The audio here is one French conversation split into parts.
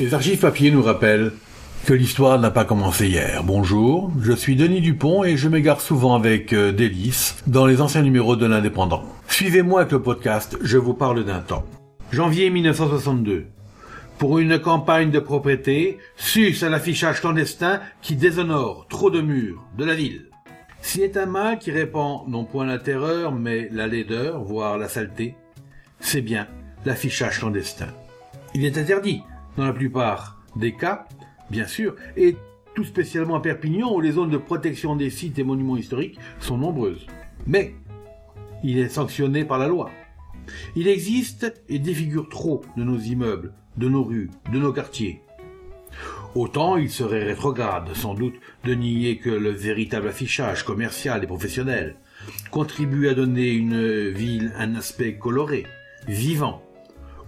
Les archives papier nous rappellent que l'histoire n'a pas commencé hier. Bonjour, je suis Denis Dupont et je m'égare souvent avec euh, délice dans les anciens numéros de l'Indépendant. Suivez-moi avec le podcast, je vous parle d'un temps. Janvier 1962. Pour une campagne de propriété, sus à l'affichage clandestin qui déshonore trop de murs de la ville. S'il est un mal qui répand non point la terreur, mais la laideur, voire la saleté, c'est bien l'affichage clandestin. Il est interdit dans la plupart des cas, bien sûr, et tout spécialement à Perpignan où les zones de protection des sites et monuments historiques sont nombreuses. Mais il est sanctionné par la loi. Il existe et défigure trop de nos immeubles, de nos rues, de nos quartiers. Autant il serait rétrograde, sans doute, de nier que le véritable affichage commercial et professionnel contribue à donner une ville un aspect coloré, vivant.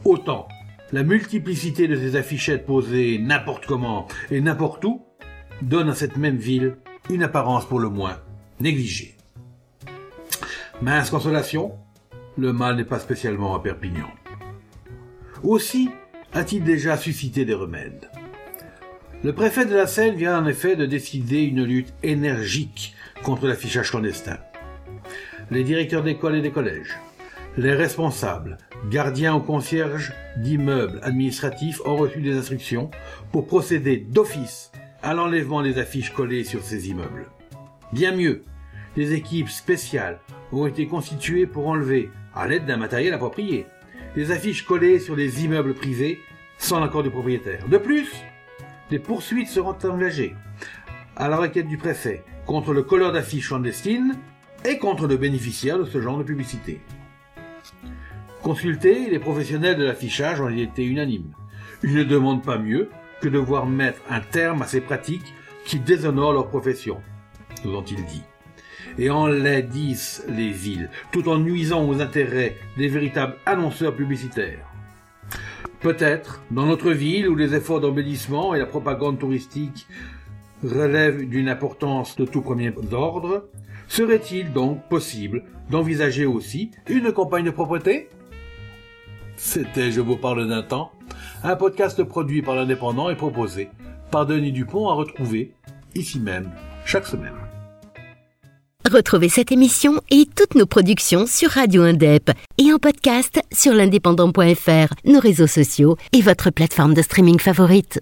Autant la multiplicité de ces affichettes posées n'importe comment et n'importe où donne à cette même ville une apparence pour le moins négligée. Mince consolation, le mal n'est pas spécialement à Perpignan. Aussi a-t-il déjà suscité des remèdes. Le préfet de la Seine vient en effet de décider une lutte énergique contre l'affichage clandestin. Les directeurs d'école et des collèges, les responsables, gardiens ou concierges d'immeubles administratifs ont reçu des instructions pour procéder d'office à l'enlèvement des affiches collées sur ces immeubles. Bien mieux, des équipes spéciales ont été constituées pour enlever, à l'aide d'un matériel approprié, les affiches collées sur les immeubles privés sans l'accord du propriétaire. De plus, des poursuites seront engagées à la requête du préfet contre le colleur d'affiches clandestines et contre le bénéficiaire de ce genre de publicité. Consultés, les professionnels de l'affichage ont été unanimes. Ils ne demandent pas mieux que de voir mettre un terme à ces pratiques qui déshonorent leur profession, nous ont-ils dit, et enlaidissent les villes, tout en nuisant aux intérêts des véritables annonceurs publicitaires. Peut-être, dans notre ville où les efforts d'embellissement et la propagande touristique relèvent d'une importance de tout premier ordre, serait-il donc possible d'envisager aussi une campagne de propreté? C'était Je vous parle d'un temps, un podcast produit par l'Indépendant et proposé par Denis Dupont à retrouver ici même chaque semaine. Retrouvez cette émission et toutes nos productions sur Radio Indep et en podcast sur l'indépendant.fr, nos réseaux sociaux et votre plateforme de streaming favorite.